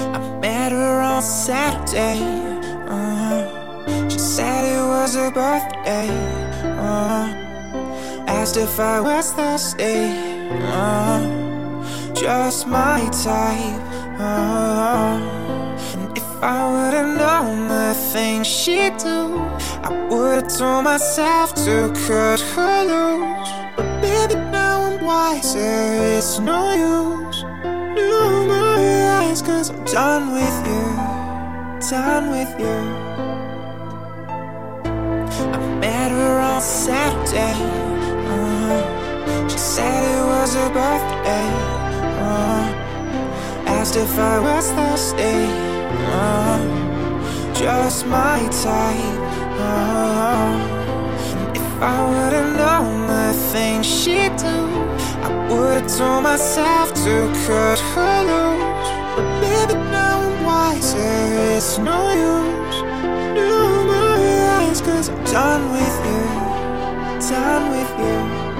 I met her on Saturday. Uh-huh. She said it was her birthday. Uh-huh. Asked if I was thirsty. Uh-huh. Just my type. Uh-huh. And if I would've known the things she'd do, I would've told myself to cut her loose. But baby, now I'm wiser. It's no use. Cause I'm done with you. Done with you. I met her on Saturday. Uh, she said it was her birthday. Uh, asked if I was thirsty. Uh, just my type. Uh, and if I would've known the things she'd do, I would've told myself to cut her loose. Baby, now I'm wiser. It's no use. No more eyes, cause I'm done with you. Done with you.